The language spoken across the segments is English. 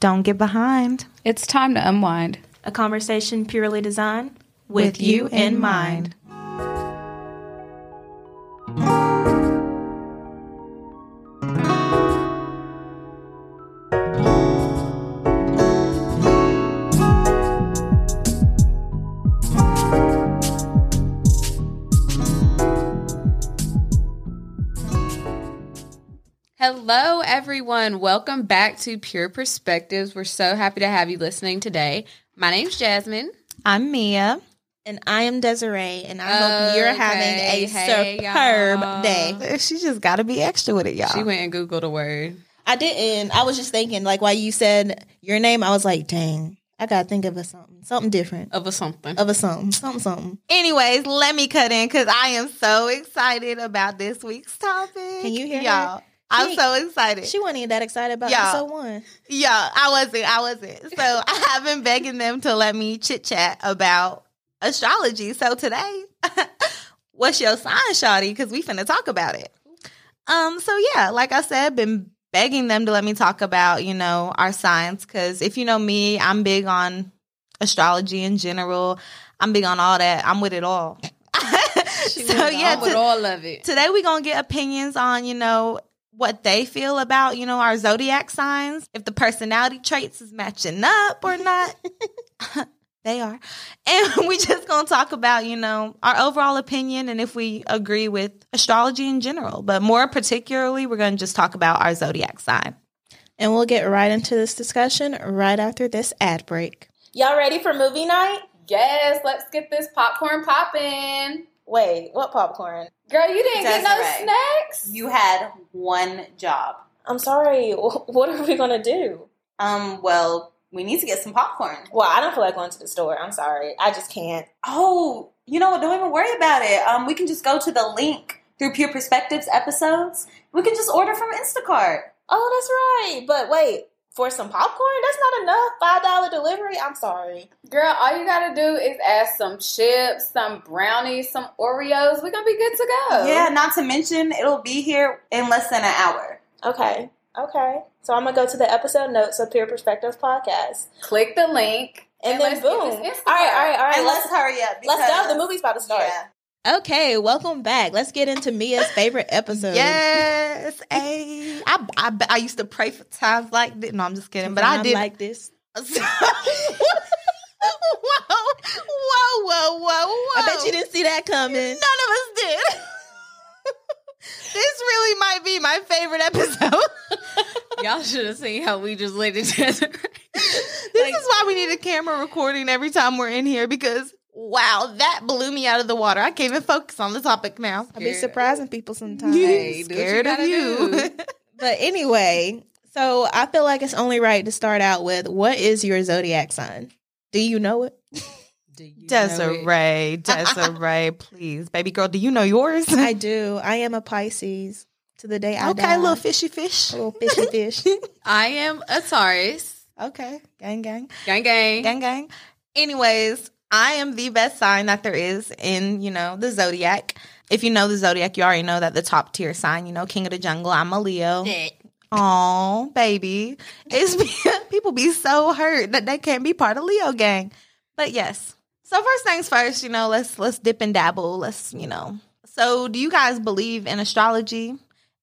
Don't get behind. It's time to unwind. A conversation purely designed With you in mind. Hello, everyone. Welcome back to Pure Perspectives. We're so happy to have you listening today. My name's Jasmine. I'm Mia. And I am Desiree, and I hope you're having a hey, superb y'all. day. She just got to be extra with it, y'all. She went and Googled a word. I didn't. I was just thinking, like, while you said your name, I was like, dang, I gotta think of a something, something different, Of a something. of a something, something, something. Anyways, let me cut in because I am so excited about this week's topic. Can you hear her? I'm so excited. She wasn't even that excited about Yeah. episode one. Yeah, I wasn't. I wasn't. So I have been begging them to let me chit chat about astrology. So today, what's your sign, Shawty? Because we finna talk about it. Um. So yeah, like I said, been begging them to let me talk about you know our signs. Because if you know me, I'm big on astrology in general. I'm big on all that. I'm with it all. So yeah, to- all of it. today we're gonna get opinions on you know what they feel about you know our zodiac signs if the personality traits is matching up or not they are and we just gonna talk about you know our overall opinion and if we agree with astrology in general but more particularly we're gonna just talk about our zodiac sign And we'll get right into this discussion right after this ad break. Y'all ready for movie night? Yes, let's get this popcorn popping. Wait, what popcorn? Girl, you didn't get no snacks? You had one job. I'm sorry. What are we gonna do? Um, well, we need to get some popcorn. Well, I don't feel like going to the store. I'm sorry. I just can't. Oh, you know what? Don't even worry about it. Um, we can just go to the link through Pure Perspectives episodes. We can just order from Instacart. Oh, that's right. But wait, for some popcorn, that's not enough. Five dollar delivery. I'm sorry. Girl, all you gotta do is add some chips, some brownies, some Oreos. We're gonna be good to go. Yeah, not to mention it'll be here in less than an hour. Okay. Okay. So I'm gonna go to the episode notes of Pure Perspectives podcast, Click the link. and, let's then boom. All this right. Instacart. All right. All right. and Let's let's hurry up. let's go. because- The movie's about to start. Yeah. Okay. Welcome back. Let's get into Mia's favorite episode. yes hey I, I I used to pray for times like this no i'm just kidding but i did like this. whoa, whoa, whoa, whoa, whoa. I bet you didn't see that coming. None of us did. this really might be my favorite episode. Y'all should have seen how we just laid it together. this is why we need a camera recording every time we're in here because wow, that blew me out of the water. I can't even focus on the topic now. I be surprising people sometimes. Hey, do you Scared of you. But anyway, so I feel like it's only right to start out with what is your zodiac sign? Do you know it? Do you know it? Desiree, Desiree, please, baby girl, do you know yours? I do. I am a Pisces to the day I okay, die. little fishy fish. A little fishy fish. I am a Taurus. Okay, gang, gang. Gang gang. gang gang anyways i am the best sign that there is in you know the zodiac. If you know the zodiac you already know that the top tier sign you know king of the jungle i'm a leo. Oh baby. It's people be so hurt that they can't be part of leo gang. But yes. So first things first you know let's let's dip and dabble. Let's you know. So do you guys believe in astrology?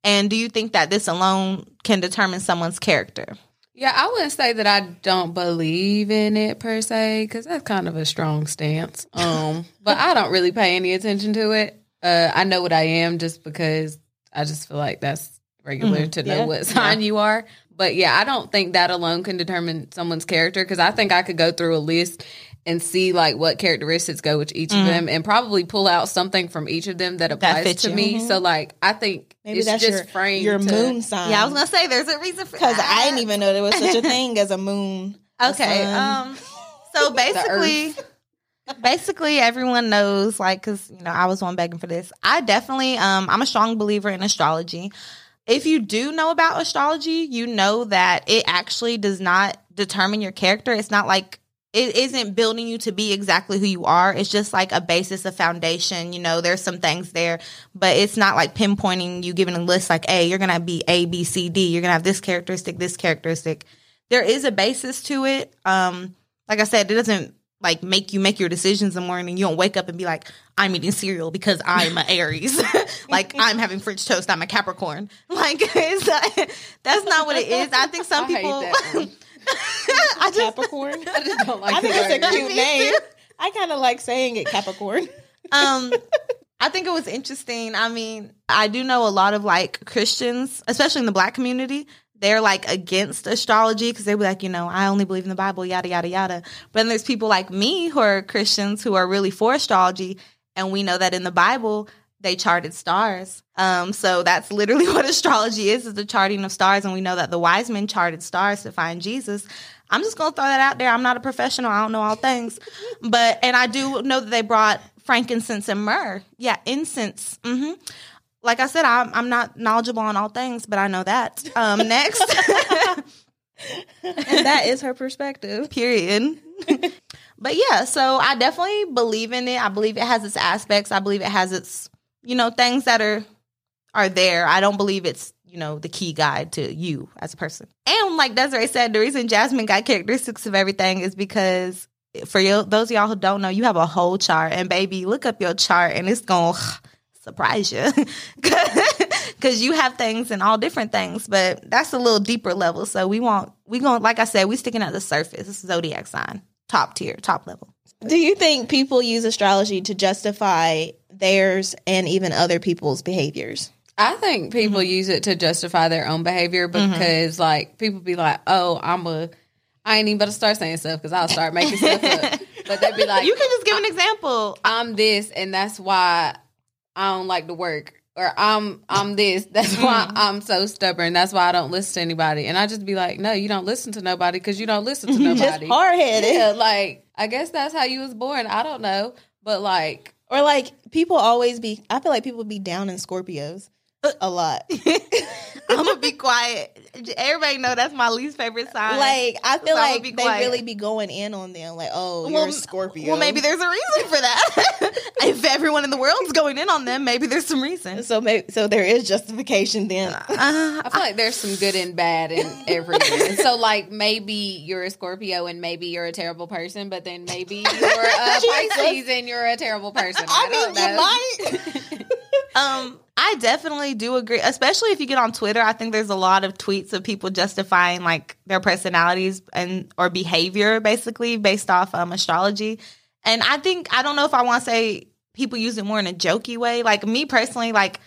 And do you think that this alone can determine someone's character Yeah, I wouldn't say that I don't believe in it per se, because that's kind of a strong stance. Um, but I don't really pay any attention to it. Uh, I know what I am just because I just feel like that's regular to know Yeah. what sign you are. But yeah, I don't think that alone can determine someone's character because I think I could go through a list and see like what characteristics go with each of them and probably pull out something from each of them that applies fits to you. me. So like I think Maybe it's that's just your, framed your to- moon sign. yeah i was gonna say there's a reason for because. I didn't even know there was such a thing as a moon. Okay. sun. Um. So basically, basically everyone knows, like, because you know I was one begging for this. I definitely, um, I'm a strong believer in astrology. If you do know about astrology, you know that it actually does not determine your character. It's not like it isn't building you to be exactly who you are. It's just like a basis, a foundation. You know, there's some things there, but it's not like pinpointing you giving a list like, hey, you're gonna be A, B, C, D. You're gonna have this characteristic, this characteristic. there is a basis to it. Um, like I said, it doesn't like make you make your decisions in the morning. You don't wake up and be like, I'm eating cereal because I'm an Aries. like I'm having French toast. I'm a Capricorn. Like not, that's not what it is. I think some people. I just Capricorn. I just don't like I think it's a cute name. I kind of like saying it Capricorn. um I think it was interesting. I mean, I do know a lot of like Christians, especially in the black community, they're like against astrology because they were like, you know, I only believe in the Bible, yada, yada, yada. But then there's people like me who are Christians who are really for astrology. And we know that in the Bible, they charted stars. Um, so that's literally what astrology is, is the charting of stars. And we know that the wise men charted stars to find Jesus. I'm just gonna throw that out there. I'm not a professional. I don't know all things, but and I do know that they brought frankincense and myrrh. Yeah, incense. hmm Like I said, I'm I'm not knowledgeable on all things, but I know that. Um, next, and that is her perspective. period. but yeah, so I definitely believe in it. I believe it has its aspects. I believe it has its you know things that are are there. I don't believe it's you know the key guide to you as a person. And like Desiree said, the reason Jasmine got characteristics of everything is because for you, those of y'all who don't know, you have a whole chart, and baby, look up your chart, and it's gonna surprise you because you have things and all different things. But that's a little deeper level. So we want we going like I said, we sticking at the surface. This is zodiac sign, top tier, top level. Do you think people use astrology to justify theirs and even other people's behaviors? I think people Mm-hmm. use it to justify their own behavior because, like, people be like, "Oh, I'm a, I ain't even about to start saying stuff because I'll start making stuff up. But they'd be like, you can just give an example. I'm this, and that's why I don't like to work. Or I'm I'm this. That's why Mm-hmm. I'm so stubborn. That's why I don't listen to anybody. And I just be like, no, you don't listen to nobody because you don't listen to Just nobody. hard headed. yeah, like I guess that's how you was born. I don't know, but like Or like people always be I feel like people be down in Scorpios a lot. I'm gonna be quiet. Everybody know that's my least favorite sign. like I feel So like be they quiet. really be going in on them like, "Oh, you're a Scorpio." Well, maybe there's a reason for that. if everyone in the world's going in on them, maybe there's some reason. so maybe so there is justification then. Uh, I feel like there's some good and bad in everything. So like maybe you're a Scorpio and maybe you're a terrible person, but then maybe you're a Pisces and you're a terrible person. I, don't know. um, I definitely do agree, especially if you get on Twitter. I think there's a lot of tweets of people justifying like their personalities and or behavior, basically based off um, astrology. And I think I don't know if I want to say people use it more in a jokey way. Like me personally, like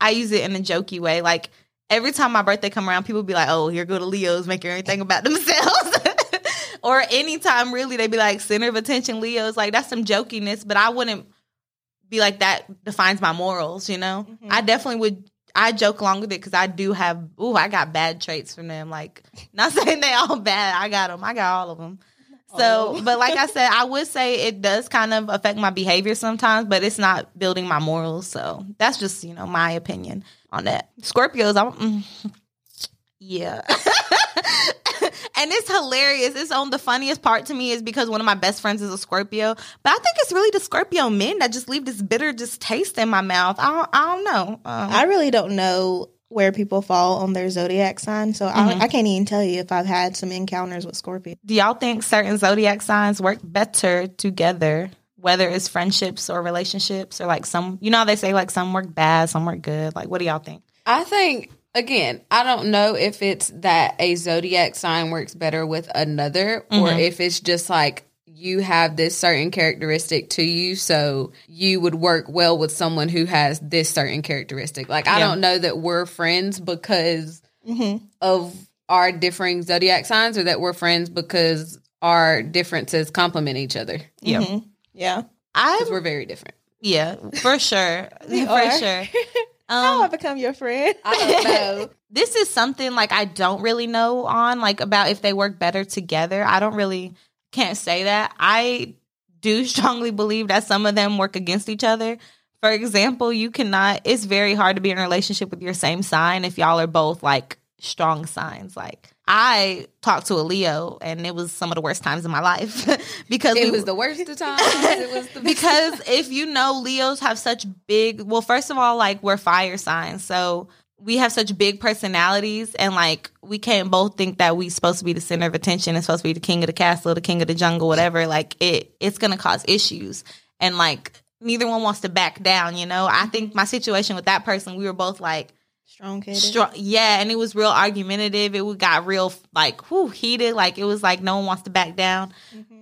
I use it in a jokey way. Like every time my birthday come around, people be like, "Oh, here go the Leos making everything about themselves." or anytime really, they be like center of attention Leos. Like that's some jokiness, but I wouldn't be like that defines my morals. You know, I definitely would. I joke along with it because I do have. Ooh, I got bad traits from them. Like not saying they all bad. I got them. I got all of them. So, but like I said, I would say it does kind of affect my behavior sometimes, but it's not building my morals. So that's just you know my opinion on that. Scorpios, I'm. Mm, yeah. And it's hilarious. It's on the funniest part to me is because one of my best friends is a Scorpio, but I think it's really the Scorpio men that just leave this bitter just taste in my mouth. I don't, I don't know. Um, I really don't know where people fall on their zodiac sign, so I, I can't even tell you if I've had some encounters with Scorpio. do y'all think certain zodiac signs work better together? Whether it's friendships or relationships, or like some, you know, how they say like some work bad, some work good. Like, what do y'all think? I think again, I don't know if it's that a zodiac sign works better with another or if it's just like you have this certain characteristic to you so you would work well with someone who has this certain characteristic. Like I Yeah. don't know that we're friends because of our differing zodiac signs or that we're friends because our differences complement each other. Yeah, Mhm. Yeah. I, Because we're very different. yeah, for sure, for are. Sure. How Um, I become your friend? I don't know. this is something like I don't really know on like about if they work better together. I don't really can't say that. I do strongly believe that some of them work against each other. For example, you cannot it's very hard to be in a relationship with your same sign if y'all are both like strong signs. Like I talked to a Leo and it was some of the worst times in my life because it we was the worst of times. It was the because if you know Leos have such big well first of all like we're fire signs so we have such big personalities and like we can't both think that we're supposed to be the center of attention and supposed to be the king of the castle, the king of the jungle, whatever. Like it it's gonna cause issues. And like neither one wants to back down, you know? I think my situation with that person, we were both like Strong headed. strong yeah, and it was real argumentative. It got real like whew, heated. Like it was like no one wants to back down.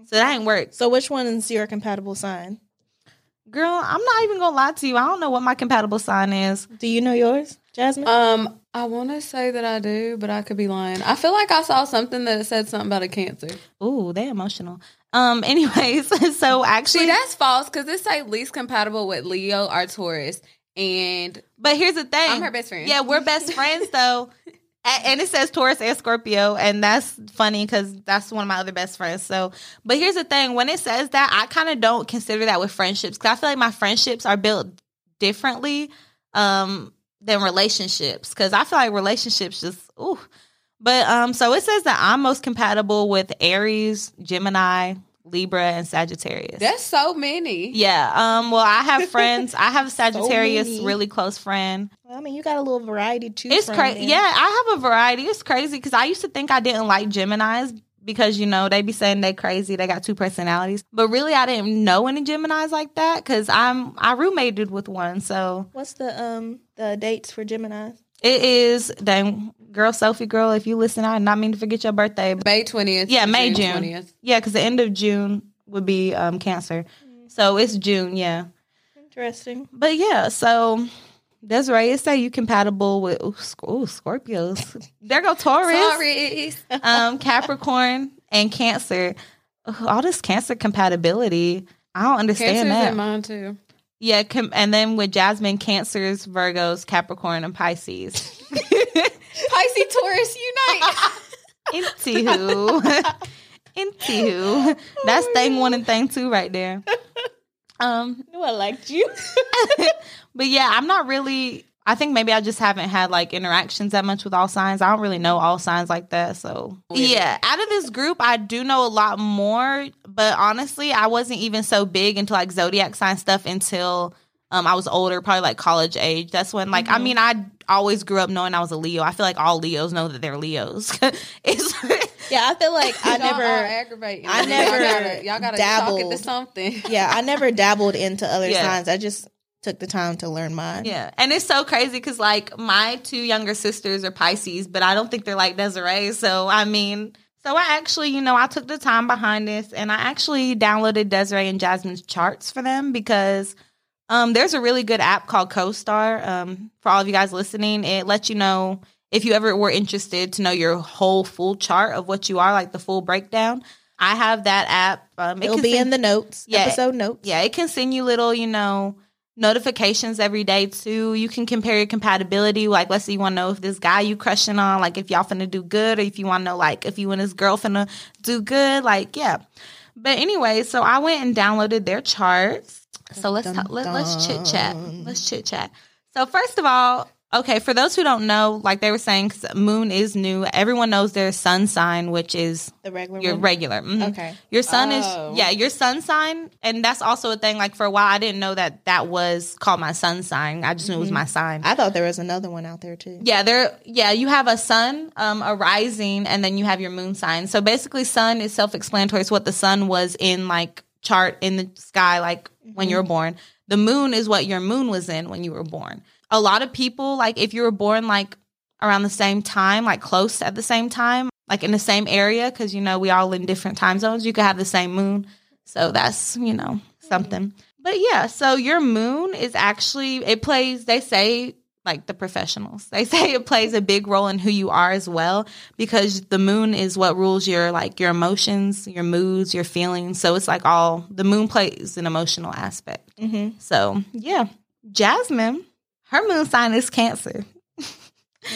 So that ain't work. So which one is your compatible sign? Girl, I'm not even gonna lie to you. I don't know what my compatible sign is. Do you know yours, Jasmine? Um, I want to say that I do, but I could be lying. I feel like I saw something that said something about a cancer. Ooh, they emotional. Um, anyways, so actually See, that's false because it say least compatible with Leo or Taurus, and But here's the thing. I'm her best friend. Yeah, we're best friends though. And it says Taurus and Scorpio, and that's funny because that's one of my other best friends. So, but here's the thing: when it says that, I kind of don't consider that with friendships because I feel like my friendships are built differently um, than relationships. Because I feel like relationships just ooh. But um, so it says that I'm most compatible with Aries, Gemini, Libra, and Sagittarius. that's so many. yeah. Um. Well, I have friends. I have a Sagittarius, many. really close friend. Well, I mean, you got a little variety too. It's crazy. Yeah, I have a variety. It's crazy because I used to think I didn't like Geminis because you know they be saying they crazy, they got two personalities. But really, I didn't know any Geminis like that because I'm I roommated with one. So What's the um the dates for Gemini? it is dang girl Sophie girl. If you listen, I did not mean to forget your birthday. May twentieth. yeah, May June. 20th. Yeah, because the end of June would be um Cancer. So it's June. Yeah. Interesting. But yeah, so Desiree, it say you compatible with ooh, ooh, Scorpios. there go Taurus, Taurus. um, Capricorn, and Cancer. Ugh, all this Cancer compatibility, I don't understand Cancer's that. in mine too. yeah, com- and then with Jasmine, Cancers, Virgos, Capricorn, and Pisces. Pisces Taurus unite. Anywho, anywho, that's thing one and thing two right there. Um, No, I liked you. but yeah, I'm not really. I think maybe I just haven't had like interactions that much with all signs. I don't really know all signs like that. So yeah, out of this group, I do know a lot more. But honestly, I wasn't even so big into like zodiac sign stuff until um, I was older, probably like college age. That's when like I mean I always grew up knowing I was a Leo. I feel like all Leos know that they're Leos. it's yeah, I feel like I Y'all all never. aggravating. I never Y'all gotta, y'all gotta talk dabbled. into something. Yeah, I never dabbled into other Yeah. signs. I just took the time to learn mine. Yeah, and it's so crazy because like my two younger sisters are Pisces, but I don't think they're like Desiree. So I mean, so I actually, you know, I took the time behind this, and I actually downloaded Desiree and Jasmine's charts for them because um, there's a really good app called CoStar. Um, for all of you guys listening, it lets you know if you ever were interested to know your whole full chart of what you are, like the full breakdown. I have that app. Um, it It'll be send- in the notes, Yeah. episode notes. yeah, it can send you little, you know, notifications every day too. You can compare your compatibility. Like, let's say you want to know if this guy you crushing on, like, if y'all finna do good, or if you want to know, like, if you and his girl finna do good. Like, yeah. But anyway, so I went and downloaded their charts. So let's talk, let, let's chit chat. Let's chit chat. So first of all, okay, for those who don't know, like they were saying, 'cause moon is new. Everyone knows their sun sign, which is The regular your one. regular. mhm. Okay. Your sun Oh. is yeah, your sun sign, and that's also a thing. Like for a while, I didn't know that that was called my sun sign. I just knew it was my sign. I thought there was another one out there too. yeah, there. Yeah, you have a sun, um, a rising, and then you have your moon sign. So basically, sun is self-explanatory. It's what the sun was in like chart in the sky, like when you were mm-hmm. born. The moon is what your moon was in when you were born. A lot of people, like if you were born like around the same time, like close at the same time, like in the same area, because you know we all in different time zones. You could have the same moon, so that's you know mm-hmm. something. But yeah, so your moon is actually it plays. They say like the professionals, they say it plays a big role in who you are as well, because the moon is what rules your like your emotions, your moods, your feelings. So it's like all the moon plays an emotional aspect. Mm-hmm. So yeah, Jasmine, her moon sign is Cancer.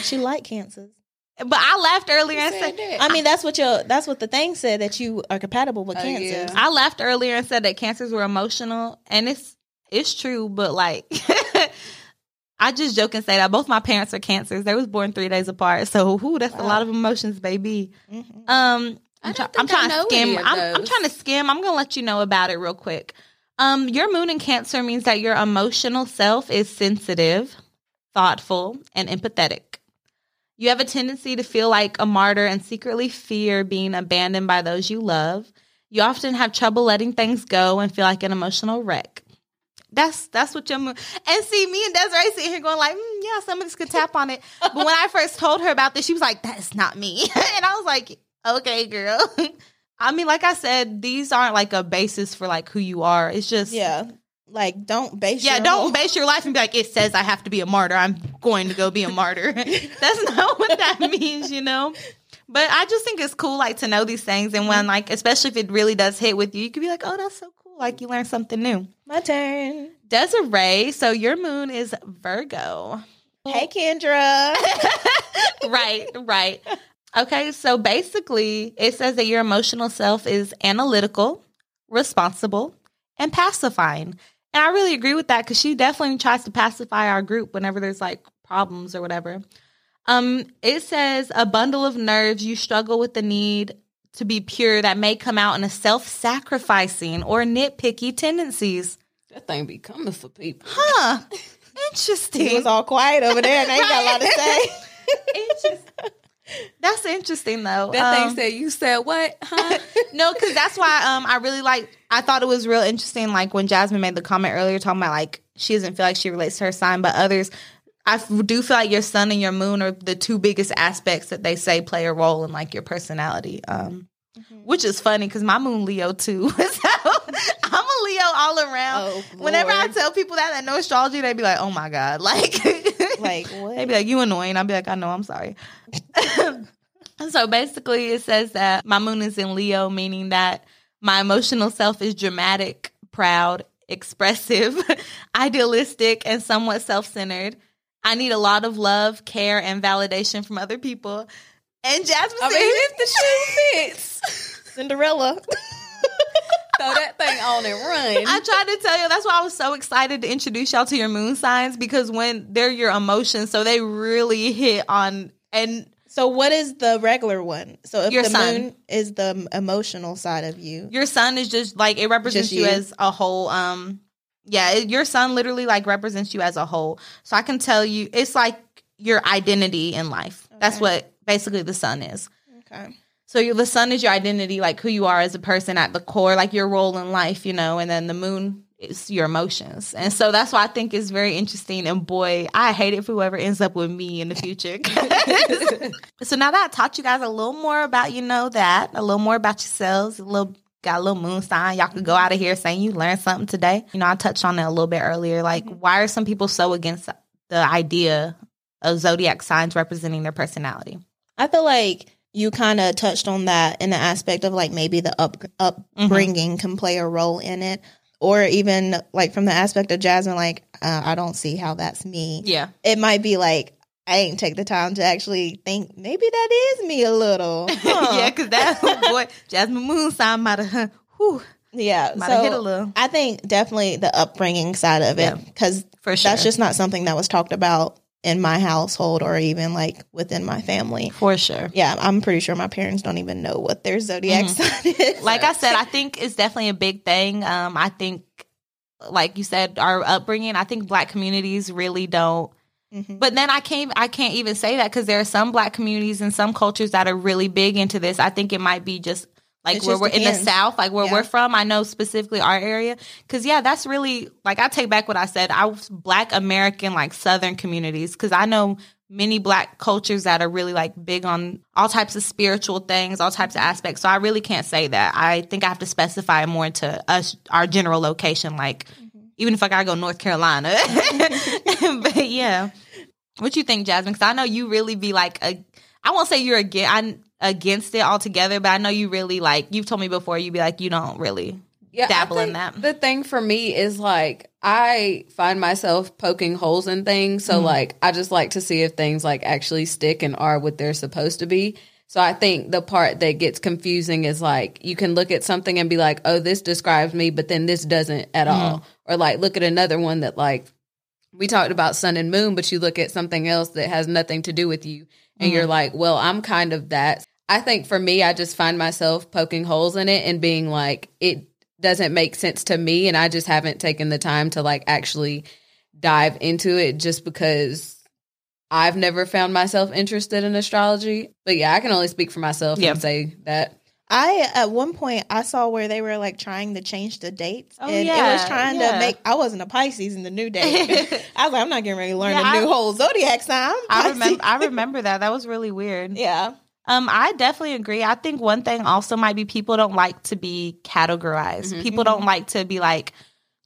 She like cancers. But I laughed earlier and Said said. I mean, that's what your that's what the thing said that you are compatible with Oh, cancers. yeah. I laughed earlier and said that cancers were emotional, and it's it's true. But like, I just joke and say that both my parents are cancers. They was born three days apart, so whoo, that's a lot of emotions, baby. Mhm. Um, I'm, try- I'm trying to skim. I'm, I'm trying to skim. I'm gonna let you know about it real quick. Um, your moon in Cancer means that your emotional self is sensitive, thoughtful, and empathetic. You have a tendency to feel like a martyr and secretly fear being abandoned by those you love. You often have trouble letting things go and feel like an emotional wreck. That's that's what your. And see, me and Desiree sitting here going like, mm, yeah, some of this could tap on it. But when I first told her about this, she was like, "That's not me," and I was like, "Okay, girl." I mean, like I said, these aren't like a basis for like who you are. It's just Yeah. Like don't base yeah, your don't whole- base your life and be like, it says I have to be a martyr. I'm going to go be a martyr. That's not what that means, you know? But I just think it's cool, like, to know these things. And when, like, especially if it really does hit with you, you could be like, oh, that's so cool. Like, you learn something new. My turn. Desiree, so your moon is Virgo. Hey Kendra. right, right. Okay, so basically, it says that your emotional self is analytical, responsible, and pacifying. And I really agree with that because she definitely tries to pacify our group whenever there's like problems or whatever. Um, it says a bundle of nerves. You struggle with the need to be pure that may come out in a self-sacrificing or nitpicky tendencies. That thing be coming for people. Huh? Interesting. He was all quiet over there and ain't got a lot to say. Interest- That's interesting though. That Um, thing said, "You said what? Huh?" no, because that's why um I really like. I thought it was real interesting. Like when Jasmine made the comment earlier, talking about like she doesn't feel like she relates to her sign, but others. I do feel like your sun and your moon are the two biggest aspects that they say play a role in like your personality. Um, which is funny because my moon Leo too. so I'm a Leo all around. Oh, Whenever I tell people that that know astrology, they be like, "Oh my god!" Like, Like, what? They be like, "You annoying." I'd be like, "I know. I'm sorry." so basically, it says that my moon is in Leo, meaning that my emotional self is dramatic, proud, expressive, idealistic, and somewhat self-centered. I need a lot of love, care, and validation from other people. And Jasmine I mean, if the shoe fits, Cinderella. throw that thing on and run. I tried to tell you that's why I was so excited to introduce y'all to your moon signs because when they're your emotions, so they really hit on and So what is the regular one? So if Your the sun. moon is the emotional side of you. your sun is just like it represents you. you? as a whole. Um, yeah, it, your sun literally like represents you as a whole. So I can tell you, it's like your identity in life. That's what basically the sun is. Okay. So your, the sun is your identity, like who you are as a person at the core, like your role in life, you know, and then the moon is your emotions. And so that's why I think it's very interesting. And boy, I hate it for whoever ends up with me in the future. so now that I taught you guys a little more about, you know, that, a little more about yourselves, a little got a little moon sign. Y'all could go out of here saying you learned something today. You know, I touched on it a little bit earlier. Like, why are some people so against the idea of zodiac signs representing their personality? I feel like you kind of touched on that in the aspect of like maybe the up upbringing can play a role in it, or even like from the aspect of Jasmine, like uh, I don't see how that's me. Yeah. It might be like I ain't take the time to actually think maybe that is me a little. Huh. yeah, because that boy Jasmine Moon sign might have, whew, yeah. might have hit a So little I think definitely the upbringing side of it because for sure. that's just not something that was talked about in my household or even like within my family. for sure. Yeah, I'm pretty sure my parents don't even know what their zodiac sign is. Like I said, I think it's definitely a big thing. Um, I think, like you said, our upbringing. I think Black communities really don't. Mhm. But then I can't. I can't even say that because there are some Black communities and some cultures that are really big into this. I think it might be just. Like It where just we're in the. South, like where Yeah. we're from, I know specifically our area. Cause yeah, that's really like I take back what I said. I was Black American, like Southern communities, cause I know many Black cultures that are really like big on all types of spiritual things, all types of aspects. So I really can't say that. I think I have to specify more into us, our general location, like even if I gotta go North Carolina. but yeah, what you think, Jasmine? Because I know you really be like a. I won't say you're against against it altogether, but I know you really like. You've told me before you'd be like you don't really. yeah, dabble in that. The thing for me is like I find myself poking holes in things, so Mm-hmm. like I just like to see if things like actually stick and are what they're supposed to be. So I think the part that gets confusing is like you can look at something and be like, "Oh, this describes me," but then this doesn't at Mm-hmm. all. Or like look at another one that like we talked about sun and moon, but you look at something else that has nothing to do with you and Mm-hmm. you're like, well, I'm kind of that. I think for me, I just find myself poking holes in it and being like, it doesn't make sense to me. And I just haven't taken the time to like actually dive into it just because I've never found myself interested in astrology, but yeah, I can only speak for myself Yeah. and say that. I at one point I saw where they were like trying to change the dates, Oh, and it was trying yeah. to make. I wasn't a Pisces in the new date. I was like, I'm not getting ready to learn Yeah, a new I- whole zodiac sign. I remember. I remember that. That was really weird. Yeah, Um, I definitely agree. I think one thing also might be people don't like to be categorized. People don't like to be like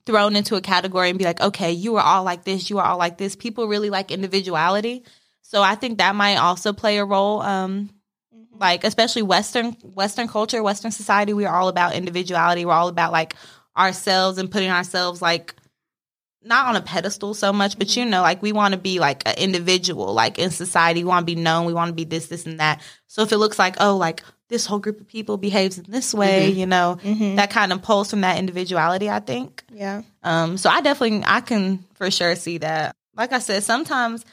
thrown into a category and be like, okay, you are all like this, you are all like this. People really like individuality. So I think that might also play a role. Um, like especially Western Western culture, Western society, we are all about individuality. We're all about like ourselves and putting ourselves like not on a pedestal so much, but you know, like we want to be like an individual, like in society, we want to be known, we want to be this, this, and that. So if it looks like, oh, like this whole group of people behaves in this way, you know, Mhm. that kind of pulls from that individuality, I think. yeah. Um, so I definitely, I can for sure see that. Like I said, sometimes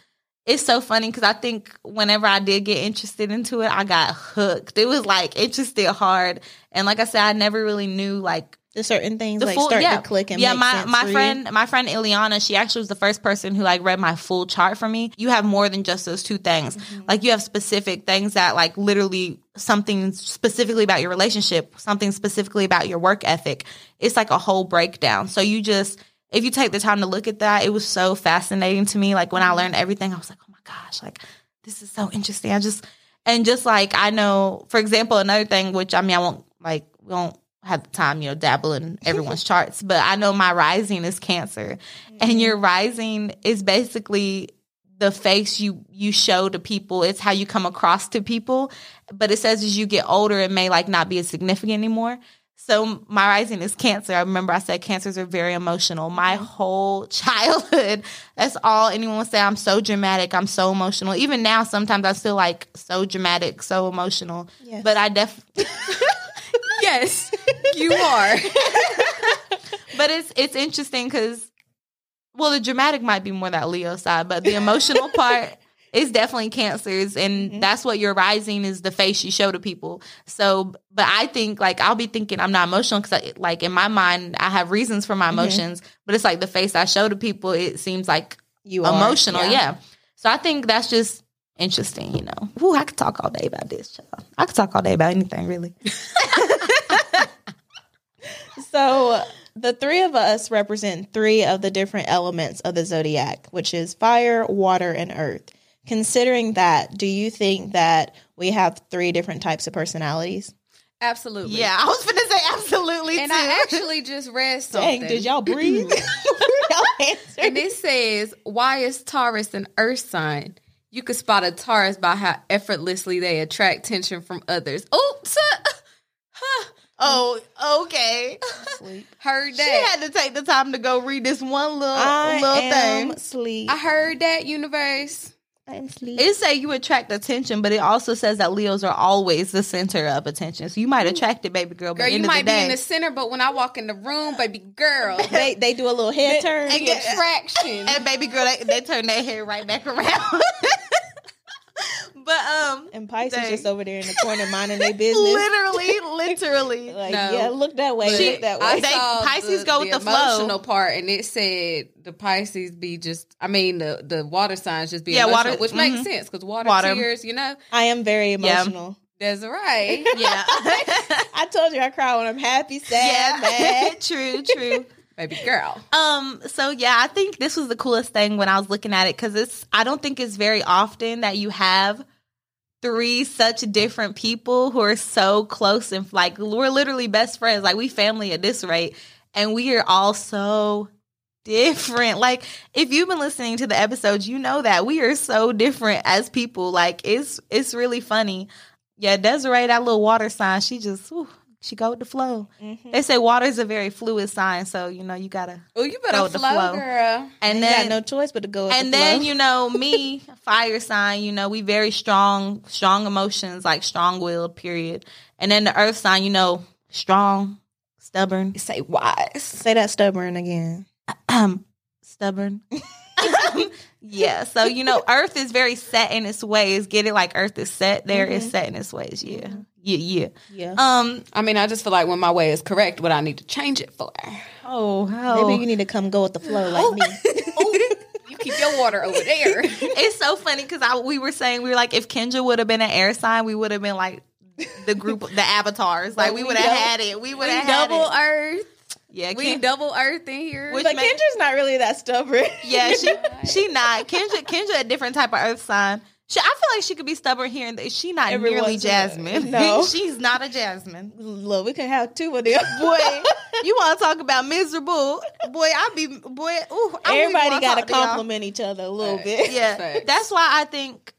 it's so funny because I think whenever I did get interested into it, I got hooked. It was like interested hard, and like I said, I never really knew like The certain things the like full start yeah to click and yeah make my my for you. friend my friend Ileana she actually was the first person who like read my full chart for me you have more than just those two things Mm-hmm. like you have specific things that like literally something specifically about your relationship something specifically about your work ethic it's like a whole breakdown so you just if you take the time to look at that it was so fascinating to me like when Mm-hmm. I learned everything I was like oh my gosh like this is so interesting I just and just like I know for example another thing which I mean I won't like we won't have the time, you know, dabble in everyone's charts, but I know my rising is cancer. And your rising is basically the face you you show to people. It's how you come across to people. But it says as you get older, it may like not be as significant anymore. So my rising is cancer. I remember I said cancers are very emotional. My mm-hmm. whole childhood, that's all anyone would say. I'm so dramatic. I'm so emotional. Even now, sometimes I still like so dramatic, so emotional. Yes. But I definitely. Yes, you are. but it's it's interesting because well the dramatic might be more that leo side but the emotional part is definitely cancers and mm-hmm. that's what your rising is the face you show to people so but i think like i'll be thinking i'm not emotional because like in my mind i have reasons for my mm-hmm. emotions but it's like the face i show to people it seems like you are, emotional yeah. so i think that's just interesting you know Ooh, i could talk all day about this child. i could talk all day about anything really So the three of us represent three of the different elements of the zodiac, which is fire, water, and earth. Considering that, do you think that we have three different types of personalities? Absolutely. yeah i was gonna say absolutely And too. I actually just read something. Dang, did y'all breathe? y'all answer. And it says, Why is Taurus an earth sign? You could spot a Taurus by how effortlessly they attract tension from others. Oops. Uh, huh. oh okay Heard that. She had to take the time to go read this one little I little am thing. sleep. I heard that, universe. Sleep. It say you attract attention, but it also says that Leos are always the center of attention. So you might attract it, baby girl. But Girl, you might the be in the center, but when I walk in the room, baby girl, they they do a little head turn. the attraction. and baby girl, they, they turn their hair right back around. but um, And Pisces Dang. just over there in the corner minding their business. literally, literally, Like, No. yeah, look that way, She- look that I way. They- saw Pisces go with the flow. emotional part, and it said the Pisces be just. I mean, the the water signs just be Yeah, emotional, water- which makes mhm. sense because water, Water. tears. You know, I am very emotional. that's right. yeah, I told you I cry when I'm happy, sad, yeah, mad. true, true. baby girl. Um. So yeah, I think this was the coolest thing when I was looking at it because it's. I don't think it's very often that you have three such different people who are so close and like we're literally best friends. Like we family at this rate, and we are all so different. Like if you've been listening to the episodes, you know that we are so different as people. Like it's it's really funny. Yeah, Desiree, that little water sign, she just. whew, she go with the flow. Mhm. They say water is a very fluid sign, so you know you gotta Oh, you Go better with the flow, flow. girl. and you then got no choice but to go with and the then you know me fire sign you know we very strong strong emotions like strong willed period and then the earth sign you know strong stubborn Say wise. say that stubborn again. um stubborn yeah so you know earth is very set in its ways get it like earth is set There is set in its ways yeah yeah yeah Yeah. um I mean, I just feel like when my way is correct, what I need to change it for. oh Maybe you need to come go with the flow like me. You keep your water over there. it's so funny because I we were saying we were like if Kendra would have been an air sign, we would have been like the group, the avatars. Like we would have had it. We would have had double it. Earth. Yeah, We Ken- double Earth in here. Which But make- Kendra's not really that stubborn. yeah, she she not Kendra. Kendra a different type of earth sign. She, I feel like she could be stubborn here and there. She not Every nearly once a. Jasmine. No. she's not a Jasmine. Look, we can have two of them. Boy, you want to talk about miserable? Boy, I be boy. Ooh, I Everybody got to to compliment. compliment each other a little Right. bit. Yeah, Facts. that's why I think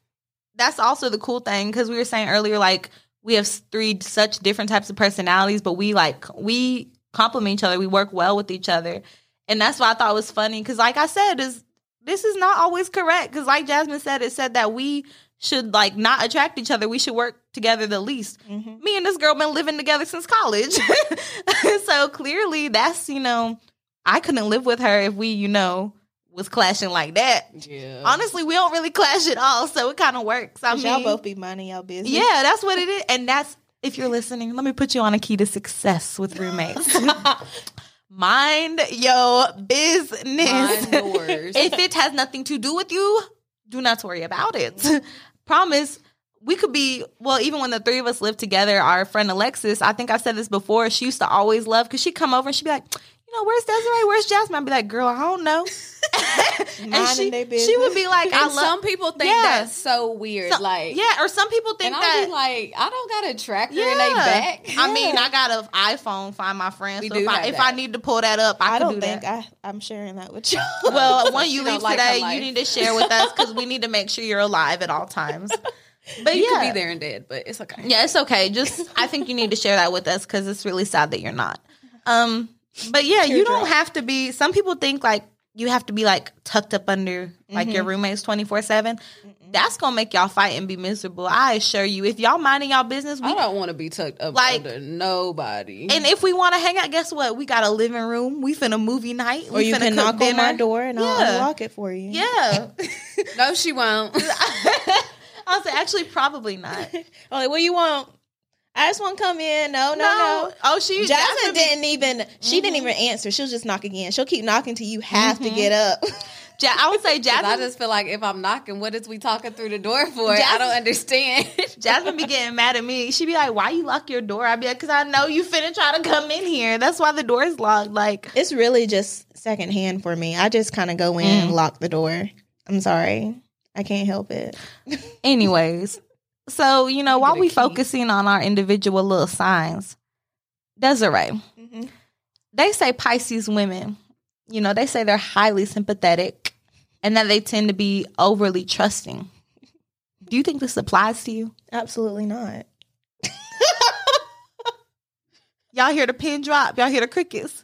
that's also the cool thing because we were saying earlier, like we have three such different types of personalities, but we like we complement each other. We work well with each other, and that's why I thought it was funny because, like I said, is this is not always correct because, like Jasmine said, it said that we should like not attract each other. We should work together the least. Mhm. Me and this girl been living together since college, so clearly that's you know I couldn't live with her if we you know was clashing like that. yeah. Honestly, we don't really clash at all, so it kind of works. I mean, y'all both be minding y'all business. yeah, that's what it is, and that's if you're listening. Let me put you on a key to success with roommates. Mind your business. Mind yours. if it has nothing to do with you, do not worry about it. Promise. We could be well, even when the three of us lived together. Our friend Alexis, I think I said this before. She used to always love because she'd come over and she'd be like, "You know, where's Desiree? Where's Jasmine?" I'd be like, "Girl, I don't know." and she, she would be like, "I and love." some people think Yeah. that's so weird. So- like, yeah, or some people think and that like, I don't got a tracker yeah. in they back. I mean, I got an iPhone. Find my friends. We so if, I, if. I need to pull that up, I, I can don't do think that. I, I'm sharing that with y'all. Well, when you leave like today, you need to share with us because we need to make sure you're alive at all times. But you yeah, could be there and dead, but it's okay. Yeah, it's okay. Just I think you need to share that with us because it's really sad that you're not. Um, but yeah, you don't have to be. Some people think like you have to be like tucked up under like your mm-hmm. roommates twenty four seven. That's gonna make y'all fight and be miserable. I assure you. If y'all minding y'all business, we I don't want to be tucked up Like- under nobody. and if we want to hang out, guess what? We got a living room. We finna movie night. or you finna can knock on my door and I'll Yeah. unlock it for you. Yeah, no, she won't. I'll say actually probably not. I'm like, what you want? I just want to come in. No, no, no. Oh, she Jasmine be- didn't even. She didn't mm-hmm. even answer. She'll just knock again. She'll keep knocking till you have to mm-hmm. get up. Ja- I would say Jasmine. I just feel like if I'm knocking, what is we talking through the door for? I don't understand. Jasmine be getting mad at me. She be like, "Why you lock your door?" I be like, "Cause I know you finna try to come in here. That's why the door is locked." Like, it's really just secondhand for me. I just kind of go in and mm. lock the door. I'm sorry. I can't help it. anyways, so you know, while we focusing on our individual little signs, Desiree, Mhm. they say Pisces women, you know, they say they're highly sympathetic and that they tend to be overly trusting. Do you think this applies to you? Absolutely not. Y'all hear the pin drop? Y'all hear the crickets?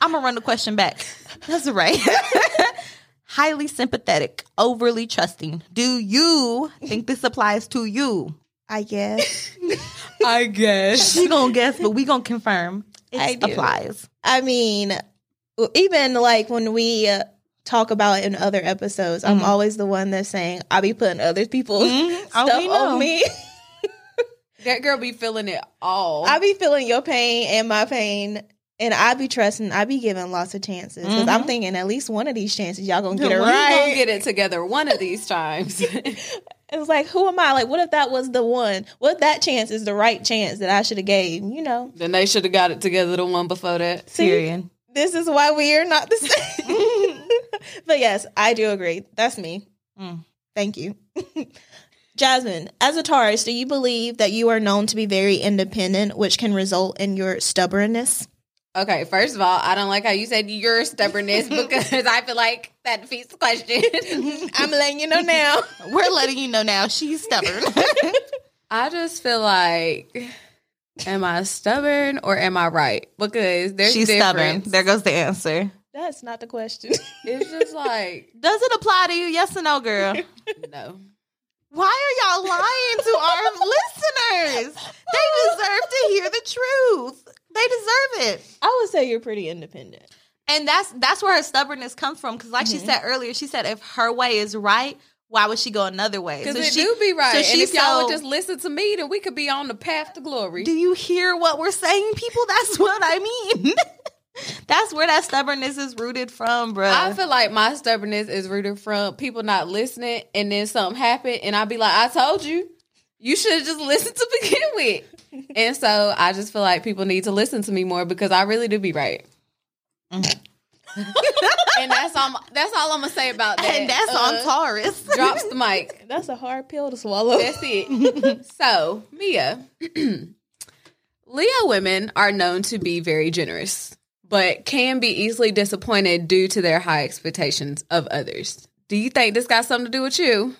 I'm gonna run the question back. That's right. Highly sympathetic, overly trusting. Do you think this applies to you? I guess. I guess. She gonna guess, but we gonna confirm it applies. I mean, even like when we uh, talk about it in other episodes, I'm Mhm. always the one that's saying I'll be putting other people's Mhm. Oh, stuff we know. on me. That girl be feeling it all. I be feeling your pain and my pain. And I be trusting, I be giving lots of chances. because I'm Mhm. thinking at least one of these chances y'all gonna get it right. gonna get it together one of these times. It's like, who am I? Like, what if that was the one? What if that chance is the right chance that I should have gave? You know, then they should have got it together the one before that. See? Period. this is why we are not the same. but yes, I do agree. That's me. Mm. Thank you. Jasmine, as a Taurus, do you believe that you are known to be very independent, which can result in your stubbornness? Okay, first of all, I don't like how you said your stubbornness because I feel like that defeats the question. I'm letting you know now. We're letting you know now. She's stubborn. I just feel like, am I stubborn or am I right? Because there's She's stubborn. There goes the answer. That's not the question. It's just like Does it apply to you? Yes or no, girl? no. Why are y'all lying to our listeners? They deserve to hear the truth. They deserve it. I would say you're pretty independent. And that's that's where her stubbornness comes from. Because, like she mm-hmm. said earlier, she said if her way is right, why would she go another way? Because So it she- do be right. so and if y'all would just listen to me, then we could be on the path to glory. Do you hear what we're saying, people? That's what I mean. That's where that stubbornness is rooted from, bro. I feel like my stubbornness is rooted from people not listening, and then something happened, and I'd be like, "I told you, you should have just listened to begin with." and so I just feel like people need to listen to me more because I really do be right. and that's all. That's all I'm gonna say about that. and that's Uh, on Taurus. Drops the mic. That's a hard pill to swallow. That's it. so, Mia, Leo women are known to be very generous, but can be easily disappointed due to their high expectations of others. Do you think this got something to do with you?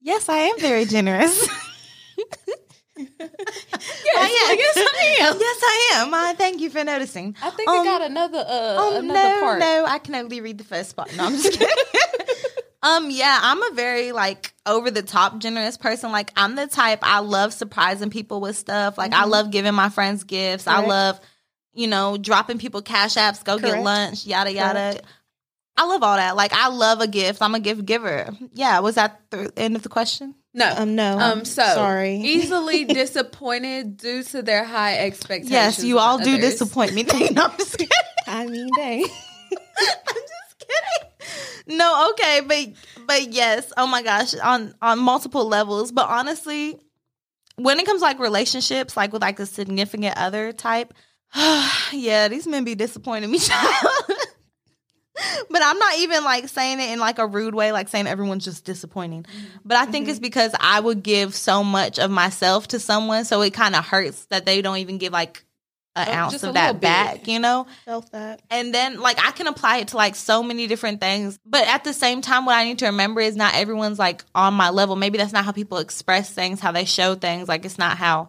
yes, I am very generous. Yes, I am. yes, I am. yes, I am. Uh, thank you for noticing. I think Um, it got another uh, Oh another no, part. no, I can only read the first part. No, I'm just kidding. um, yeah, I'm a very like over the top generous person. Like I'm the type I love surprising people with stuff. Like I love giving my friends gifts. I love, you know, dropping people cash apps, go get lunch, yada yada. I love all that. Like I love a gift. I'm a gift giver. Yeah, was that the end of the question? No. Um, no. Um, so sorry. easily disappointed due to their high expectations. Yes, you all do others. disappoint me. no, I'm just kidding. I mean, dang. I'm just kidding. No, okay, but but yes, oh my gosh, on on multiple levels. But honestly, when it comes to, like relationships, like with like a significant other type, yeah, these men be disappointing me. but I'm not even like saying it in like a rude way, like saying everyone's just disappointing. Mm-hmm. But I think it's mm-hmm. because I would give so much of myself to someone, so it kind of hurts that they don't even give like an Oh, ounce just a of little that bit. back, you know? Felt that. And then like I can apply it to like so many different things. But at the same time what I need to remember is not everyone's like on my level. Maybe that's not how people express things, how they show things. Like it's not how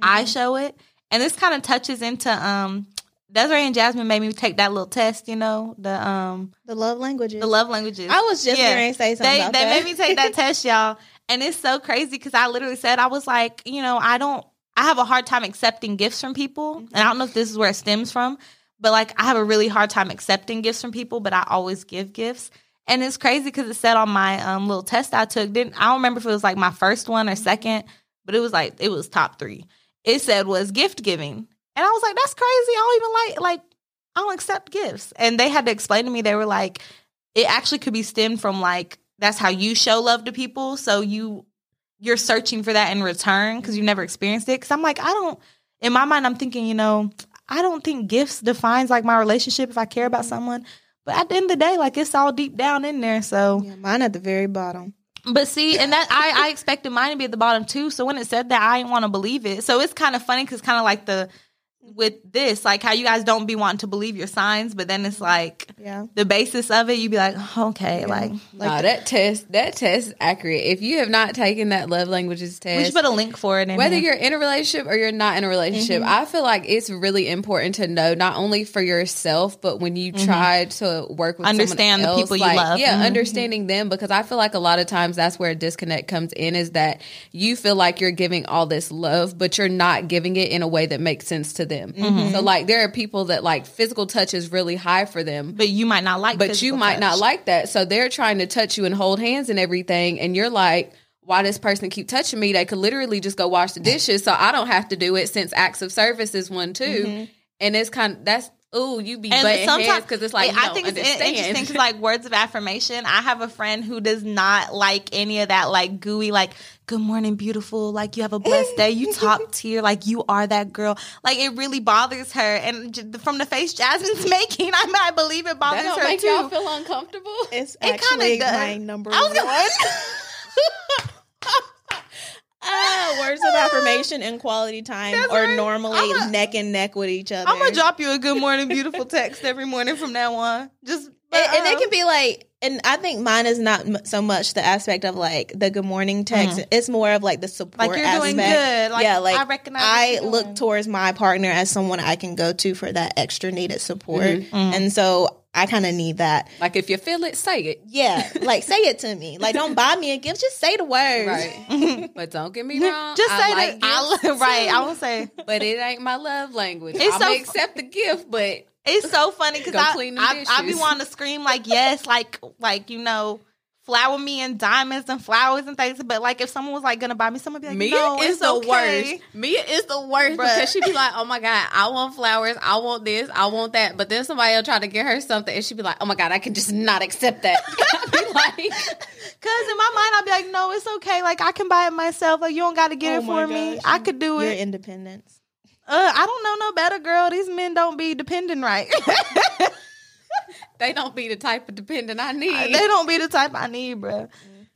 I mm-hmm. show it. And this kind of touches into um Desiree and Jasmine made me take that little test, you know, the um The love languages. the love languages. I was just Yeah. going say something they about they that. made me take that test, y'all. And it's so crazy because I literally said I was like, you know, I don't I have a hard time accepting gifts from people. And I don't know if this is where it stems from, but like I have a really hard time accepting gifts from people, but I always give gifts. And it's crazy because it said on my um, little test I took, didn't I don't remember if it was like my first one or second, but it was like it was top three. It said was gift giving. And I was like, that's crazy. I don't even like like I don't accept gifts. And they had to explain to me, they were like, it actually could be stemmed from like that's how you show love to people. So you you're searching for that in return because you've never experienced it. Because I'm like, I don't. In my mind, I'm thinking, you know, I don't think gifts defines like my relationship if I care about mm-hmm. someone. But at the end of the day, like it's all deep down in there. So, Yeah, mine at the very bottom. but see, and that I, I expected mine to be at the bottom too. So when it said that, I didn't want to believe it. So it's kind of funny because kind of like the with this, like how you guys don't be wanting to believe your signs, but then it's like Yeah. the basis of it, you'd be like, oh, okay, like Nah, that test that test is accurate. If you have not taken that love languages test, we should put a link for it. Whether here. you're in a relationship or you're not in a relationship, Mm-hmm. I feel like it's really important to know not only for yourself, but when you try to work with Mm-hmm. Understand someone the else, people you love. Yeah, Mhm. understanding them because I feel like a lot of times that's where a disconnect comes in is that you feel like you're giving all this love, but you're not giving it in a way that makes sense to them. Mm-hmm. So like there are people that like physical touch is really high for them, but you might not like. but you might not like that. So they're trying to touch you and hold hands and everything, and you're like, "Why this person keep touching me? They could literally just go wash the dishes, so I don't have to do it." Since acts of service is one too, and it's kind of that's ooh, you be And sometimes because it's like I think it's understand. interesting because like words of affirmation. I have a friend who does not like any of that like gooey like good morning beautiful like you have a blessed day you top tier like you are that girl like it really bothers her and j- from the face Jasmine's making I might believe it bothers that don't her make too. y'all feel uncomfortable. It's It kinda actually does. my number I was one. gonna- Ah, words of affirmation and quality time That's or right. normally a- neck and neck with each other. I'm gonna drop you a good morning beautiful text every morning from now on. Just and, and it can be like, and I think mine is not m- so much the aspect of like the good morning text. It's more of like the support. like you're aspect. doing good. Like, yeah, like I recognize. I look towards my partner as someone I can go to for that extra needed support, Mm-hmm. and so I kind of need that. Like if you feel it, say it. Yeah, like say it to me. Like don't buy me a gift, just say the word. Right, but don't get me wrong. Just I say like that. gifts I, right. I will say. but it ain't my love language. It's I so accept the gift, but It's so funny because I, clean the I, I be wanting to scream like yes, like like you know, flower me in diamonds and flowers and things. But like if someone was like gonna buy me, someone would be like, Mia no, is the okay. worst. Mia is the worst Bruh. because she'd be like, "Oh my god, I want flowers, I want this, I want that," but then somebody will try to get her something, and she'd be like, "Oh my god, I can just not accept that." I'd like, Cause in my mind I'd be like, no, it's okay. Like I can buy it myself. Like you don't got to get Oh it my for me. gosh. I could do it. Your independence. Uh, I don't know no better, girl. These men don't be dependent right. they don't be the type of dependent I need. they don't be the type I need, bro.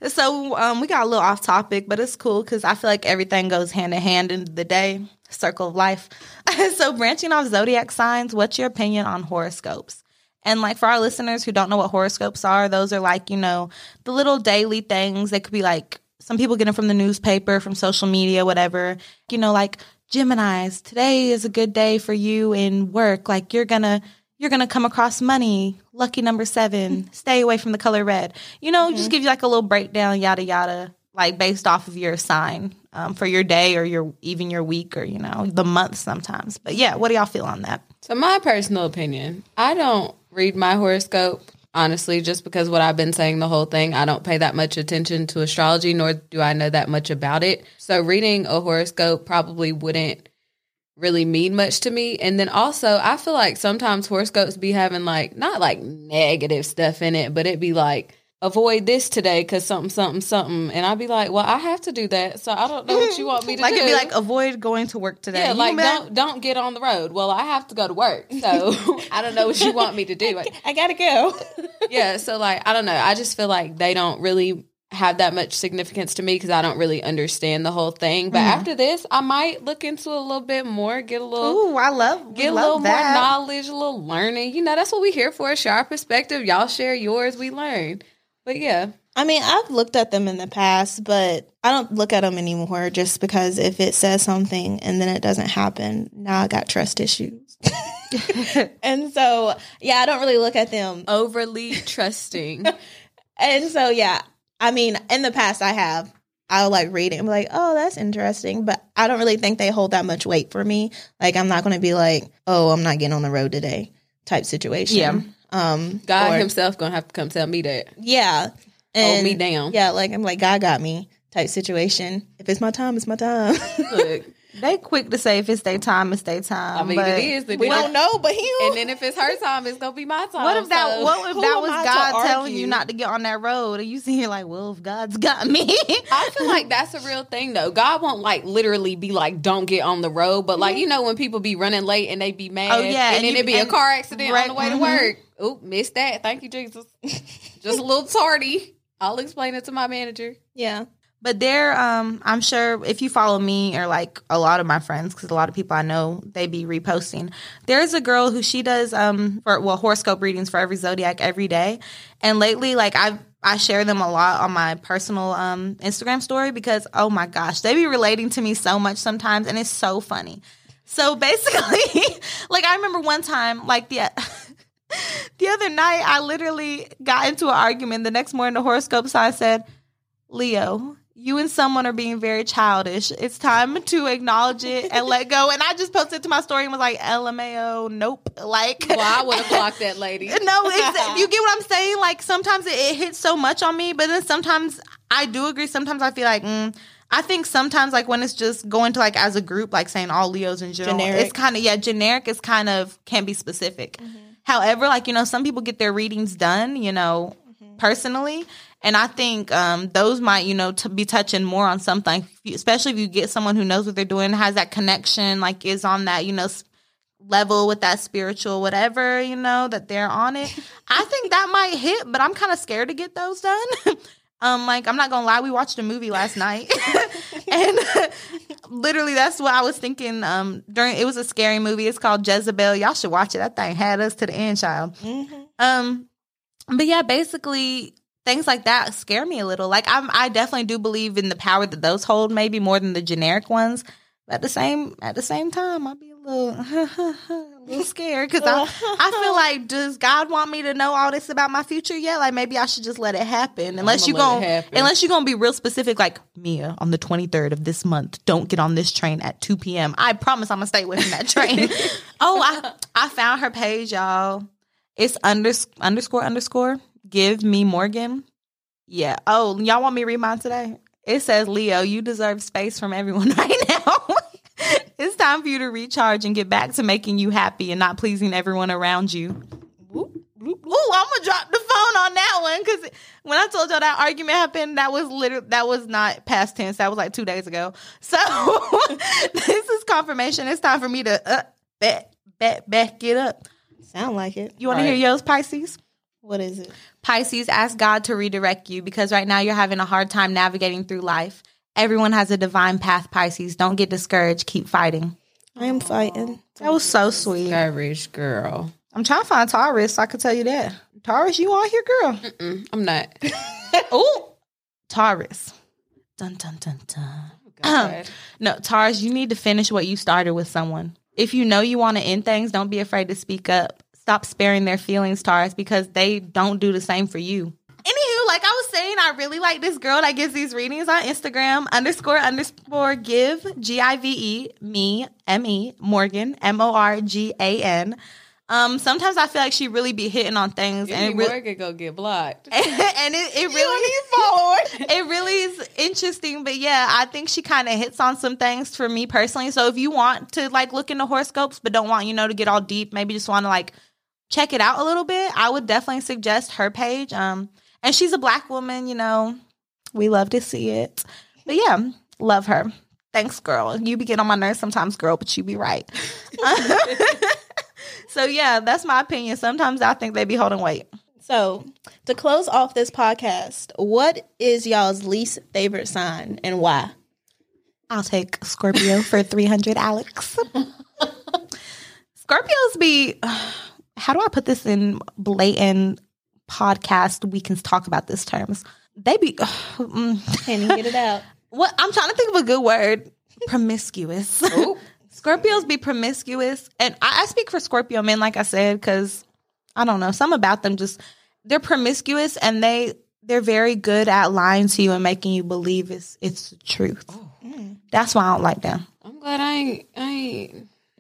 So um, we got a little off topic, but it's cool because I feel like everything goes hand in hand in the day, circle of life. so branching off zodiac signs, what's your opinion on horoscopes? And like for our listeners who don't know what horoscopes are, those are like, you know, the little daily things. They could be like some people get them from the newspaper, from social media, whatever. You know, like Gemini's, today is a good day for you in work. Like you're gonna you're gonna come across money. Lucky number seven. Stay away from the color red. You know, just give you like a little breakdown, yada yada, like based off of your sign um, for your day or your even your week or you know the month sometimes. But yeah, what do y'all feel on that? So my personal opinion, I don't read my horoscope honestly just because what I've been saying the whole thing, I don't pay that much attention to astrology nor do I know that much about it. So reading a horoscope probably wouldn't really mean much to me. And then also, I feel like sometimes horoscopes be having like not like negative stuff in it, but it'd be like avoid this today because something, something, something. And I'd be like, well, I have to do that. So I don't know what you want me to Like do. Like, it'd be like avoid going to work today. Yeah, You like don't don't get on the road. Well, I have to go to work, so I don't know what you want me to do. Like, I gotta go. yeah, so like I don't know. I just feel like they don't really have that much significance to me because I don't really understand the whole thing. But mm-hmm. after this, I might look into a little bit more, get a little. Ooh, I love Get a love little that. more knowledge, a little learning. You know, that's what we here for. Share our perspective. Y'all share yours. We learn. But yeah, I mean, I've looked at them in the past, but I don't look at them anymore just because if it says something and then it doesn't happen, now I got trust issues. and so, yeah, I don't really look at them. overly trusting. And so, yeah, I mean, in the past, I have. I'll like read it and be like, oh, that's interesting. But I don't really think they hold that much weight for me. Like, I'm not going to be like, oh, I'm not getting on the road today type situation. Yeah. Um, God or- Himself gonna have to come tell me that. Yeah. Hold me down. Yeah, like I'm like God got me type situation. If it's my time, it's my time. Look, They quick to say if it's their time, it's their time. I mean, but it is. The we don't know, but he. And then if it's her time, it's gonna be my time. What if that? so- What if that was God telling you not to get on that road, and you sit here like, well, if God's got me, I feel like that's a real thing though. God won't like literally be like, "Don't get on the road," but like you know when people be running late and they be mad, Oh, yeah, and, and then you- it be a car accident right, on the way to mhm. work. Oop, missed that. Thank you, Jesus. Just a little tardy. I'll explain it to my manager. yeah, But there, um, I'm sure if you follow me or like a lot of my friends, because a lot of people I know they be reposting. There's a girl who she does um for well horoscope readings for every zodiac every day, and lately like I've I share them a lot on my personal um Instagram story because oh my gosh they be relating to me so much sometimes, and it's so funny. So basically, like I remember one time like the. The other night, I literally got into an argument. The next morning, the horoscope sign said, Leo, you and someone are being very childish. It's time to acknowledge it and let go. And I just posted to my story and was like, LMAO, nope. Like, Well, I would have blocked that lady. no, it's, you get what I'm saying? Like, sometimes it, it hits so much on me, but then sometimes I do agree. Sometimes I feel like, mm, I think sometimes, like, when it's just going to, like, as a group, like saying all Leos in general, Generic. it's kind of, yeah, generic is kind of, can be specific. However, like, you know, some people get their readings done, you know, personally. And I think um, those might, you know, to be touching more on something, especially if you get someone who knows what they're doing, has that connection, like is on that, you know, level with that spiritual whatever, you know, that they're on it. I think that might hit, but I'm kind of scared to get those done. um, like I'm not gonna lie, we watched a movie last night, and literally that's what I was thinking. Um, during it was a scary movie. It's called Jezebel. Y'all should watch it. That thing had us to the end, child. Um, but yeah, basically things like that scare me a little. Like I'm, I definitely do believe in the power that those hold, maybe more than the generic ones. But at the same, at the same time, I'll be a little, a little scared because I, I feel like, does God want me to know all this about my future yet? Like maybe I should just let it happen. Unless you I'ma let going it unless you're gonna be real specific, like Mia on the 23rd of this month. Don't get on this train at 2 p.m. I promise I'm gonna stay from that train. oh, I I found her page, y'all. It's unders- underscore underscore give me Morgan. Yeah. Oh, y'all want me to read mine today? It says, Leo, you deserve space from everyone right now. it's time for you to recharge and get back to making you happy and not pleasing everyone around you. Ooh, I'm gonna drop the phone on that one because when I told y'all that argument happened, that was literally that was not past tense. That was like two days ago. So this is confirmation. It's time for me to uh, bet, bet, back it up. Sound like it. You want to Right. hear yours, Pisces? What is it? Pisces, ask God to redirect you because right now you're having a hard time navigating through life. Everyone has a divine path, Pisces. Don't get discouraged. Keep fighting. I am fighting. That was so sweet. Courage, girl. I'm trying to find Taurus. So I could tell you that. Taurus, you on here, girl? Mm, I'm not. oh, Taurus. Dun dun dun dun. God. No, Taurus, you need to finish what you started with someone. If you know you want to end things, don't be afraid to speak up. Stop sparing their feelings, Taurus, because they don't do the same for you. Anywho, like I was saying, I really like this girl that gives these readings on Instagram, underscore underscore give, G I V E, me, M E, Morgan, M O R G A N. Um, sometimes I feel like she really be hitting on things, Give and me it really, Morgan go get blocked. and it, it really it really is interesting but yeah i think she kind of hits on some things for me personally so if you want to like look into horoscopes but don't want you know to get all deep maybe just want to like check it out a little bit i would definitely suggest her page um and she's a black woman you know we love to see it. But yeah love her. Thanks girl. You be getting on my nerves sometimes girl but you be right. So yeah that's my opinion. Sometimes i think they be holding weight. So, to close off this podcast, what is y'all's least favorite sign and why? I'll take Scorpio for 300, Alex. Scorpios be, how do I put this in blatant podcast? We can talk about this terms. They be, mm, Can you get it out? what I'm trying to think of a good word promiscuous. Scorpios be promiscuous. And I, I speak for Scorpio men, like I said, because I don't know, some about them just, they're promiscuous and they, they're very good at lying to you and making you believe it's it's the truth. That's why I don't like them. I'm glad I ain't I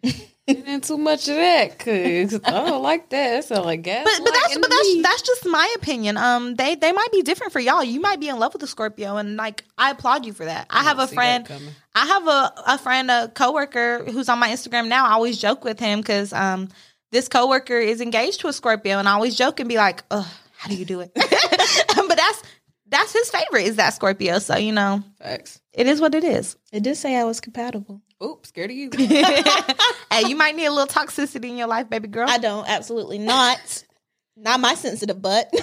ain't getting too much of that because I don't like that. That sound like gas. but but that's but that's that's just my opinion. Um, they they might be different for y'all. You might be in love with a Scorpio, and like I applaud you for that. I have a friend. I have a a friend, a coworker who's on my Instagram now. I always joke with him because um this coworker is engaged to a Scorpio, and I always joke and be like, "Ugh, how do you do it?" but that's that's his favorite is that Scorpio. So you know, Facts. it is what it is. It did say I was compatible. Oops, scared of you. hey, you might need a little toxicity in your life, baby girl. I don't, absolutely not. Not my sensitive butt.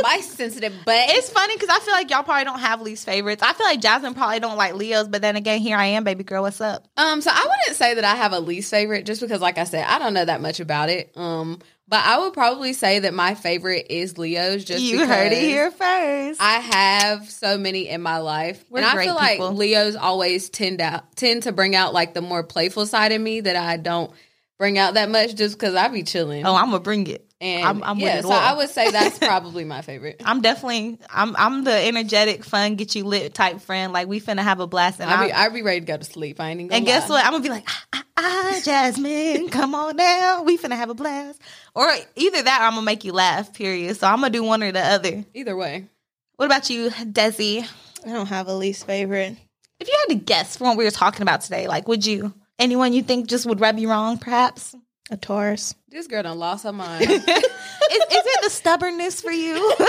My sensitive butt. It's funny because I feel like y'all probably don't have least favorites. I feel like Jasmine probably don't like Leos, but then again, here I am, baby girl. What's up? Um, so I wouldn't say that I have a least favorite just because, like I said, I don't know that much about it. Um, but I would probably say that my favorite is Leo's. Just you heard it because here first. I have so many in my life, We're and I feel people. like Leos always tend out tend to bring out like the more playful side of me that I don't bring out that much, just because I be chilling. oh, I'm gonna bring it. And I'm, I'm yeah, with it so all. I would say that's probably my favorite. I'm definitely. I'm. I'm the energetic, fun, get you lit type friend. Like we finna have a blast, and I be I. I be ready to go to sleep. I ain't even. Gonna and guess what? I'm gonna be like, ah, ah, ah, Jasmine, come on down. We finna have a blast. Or either that, or I'm gonna make you laugh. Period. So I'm gonna do one or the other. Either way, What about you, Desi? I don't have a least favorite. If you had to guess from what we were talking about today, like, would you anyone you think just would rub you wrong, perhaps? A Taurus. this girl done lost her mind. is, is it the stubbornness for you?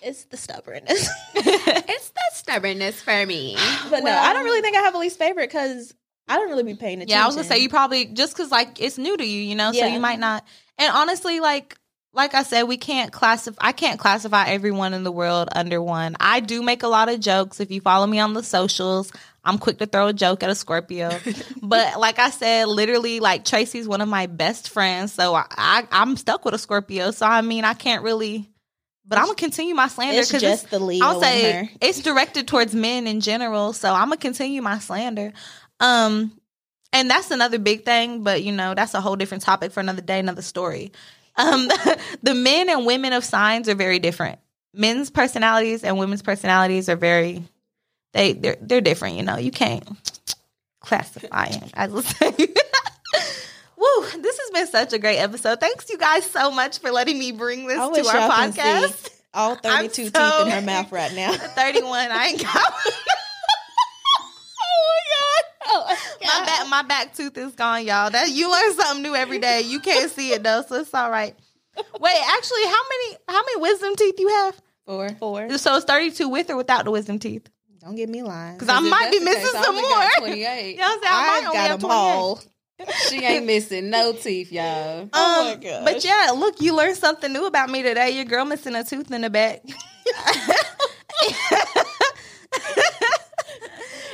It's the stubbornness. it's the stubbornness for me. but no, I don't really think I have a least favorite because I don't really be paying attention. yeah, I was gonna say you probably just because like it's new to you, you know, so you might not. And honestly, like like I said, we can't classify. I can't classify everyone in the world under one. I do make a lot of jokes. If you follow me on the socials, I'm quick to throw a joke at a Scorpio. but like I said, literally, like Tracy's one of my best friends, so I, I I'm stuck with a Scorpio. So I mean, I can't really. But I'm gonna continue my slander It's because just the Leo I'll say it's directed towards men in general. So I'm gonna continue my slander. Um, and that's another big thing, but you know, that's a whole different topic for another day, another story. Um, the men and women of signs are very different. Men's personalities and women's personalities are very they they're they're different. You know, you can't classify them. I will say. Woo! This has been such a great episode. Thanks you guys so much for letting me bring this I to our podcast. all 32 I'm teeth in her mouth right now. 31. I ain't got. My back, my back tooth is gone, y'all. That you learn something new every day. You can't see it though, so it's all right. Wait, actually, how many how many wisdom teeth you have? Four. Four. So it's thirty two with or without the wisdom teeth? Don't get me lying. Because I might be missing some more. Twenty eight. You know what I'm saying? I might I only got have them all. She ain't missing no teeth, y'all. Um, Oh my gosh. But yeah, look, you learned something new about me today. Your girl missing a tooth in the back.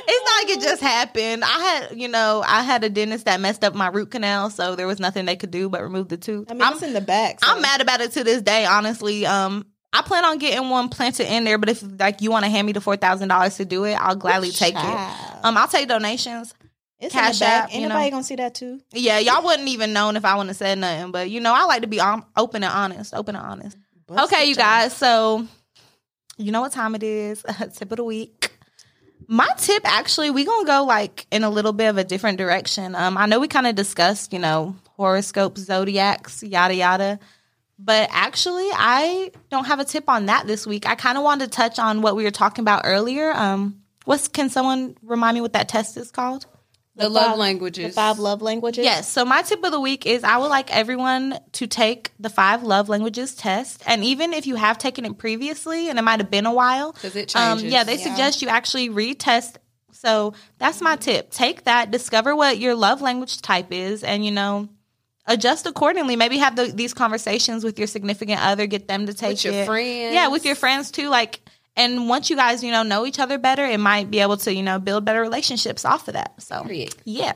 it's not like it just happened. I had, you know, I had a dentist that messed up my root canal, so there was nothing they could do but remove the tooth. I mean, I'm, it's in the back. so- I'm mad about it to this day, honestly. Um, I plan on getting one planted in there, but if like you want to hand me the four thousand dollars to do it, I'll gladly take it. Um, I'll take donations. It's Cash in. App, Ain't you know. gonna see that too. Yeah, y'all wouldn't even known if I wouldn't have said nothing, but you know, I like to be um, open and honest, open and honest. Bust okay, you guys. So you know what time it is? tip of the week. My tip, actually, we gonna go like in a little bit of a different direction. Um, I know we kind of discussed, you know, horoscopes, zodiacs, yada yada. But actually, I don't have a tip on that this week. I kind of wanted to touch on what we were talking about earlier. Um, what's can someone remind me what that test is called? The, love five- languages. The five love languages. Yes. So my tip of the week is I would like everyone to take the five love languages test, and even if you have taken it previously and it might have been a while, 'Cause it Um, changes. yeah, they Yeah. suggest you actually retest. So that's my tip. Take that, discover what your love language type is, and you know. Adjust accordingly. Maybe have the, these conversations with your significant other. Get them to take With your it. friends. Yeah, with your friends too. Like, and once you guys, you know, know each other better, it might be able to, you know, build better relationships off of that. So, yeah.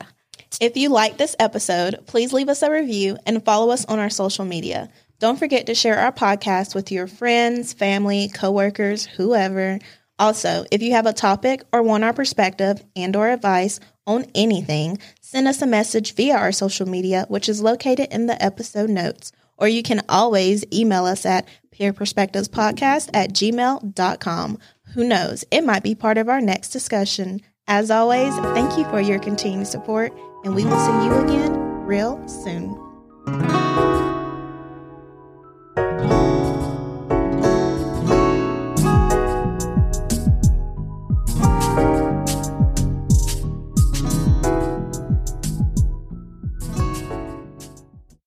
If you like this episode, please leave us a review and follow us on our social media. Don't forget to share our podcast with your friends, family, coworkers, whoever. Also, if you have a topic or want our perspective and or advice on anything, send us a message via our social media, which is located in the episode notes. Or you can always email us at peerperspectivespodcast at gmail.com. Who knows? It might be part of our next discussion. As always, thank you for your continued support, and we will see you again real soon.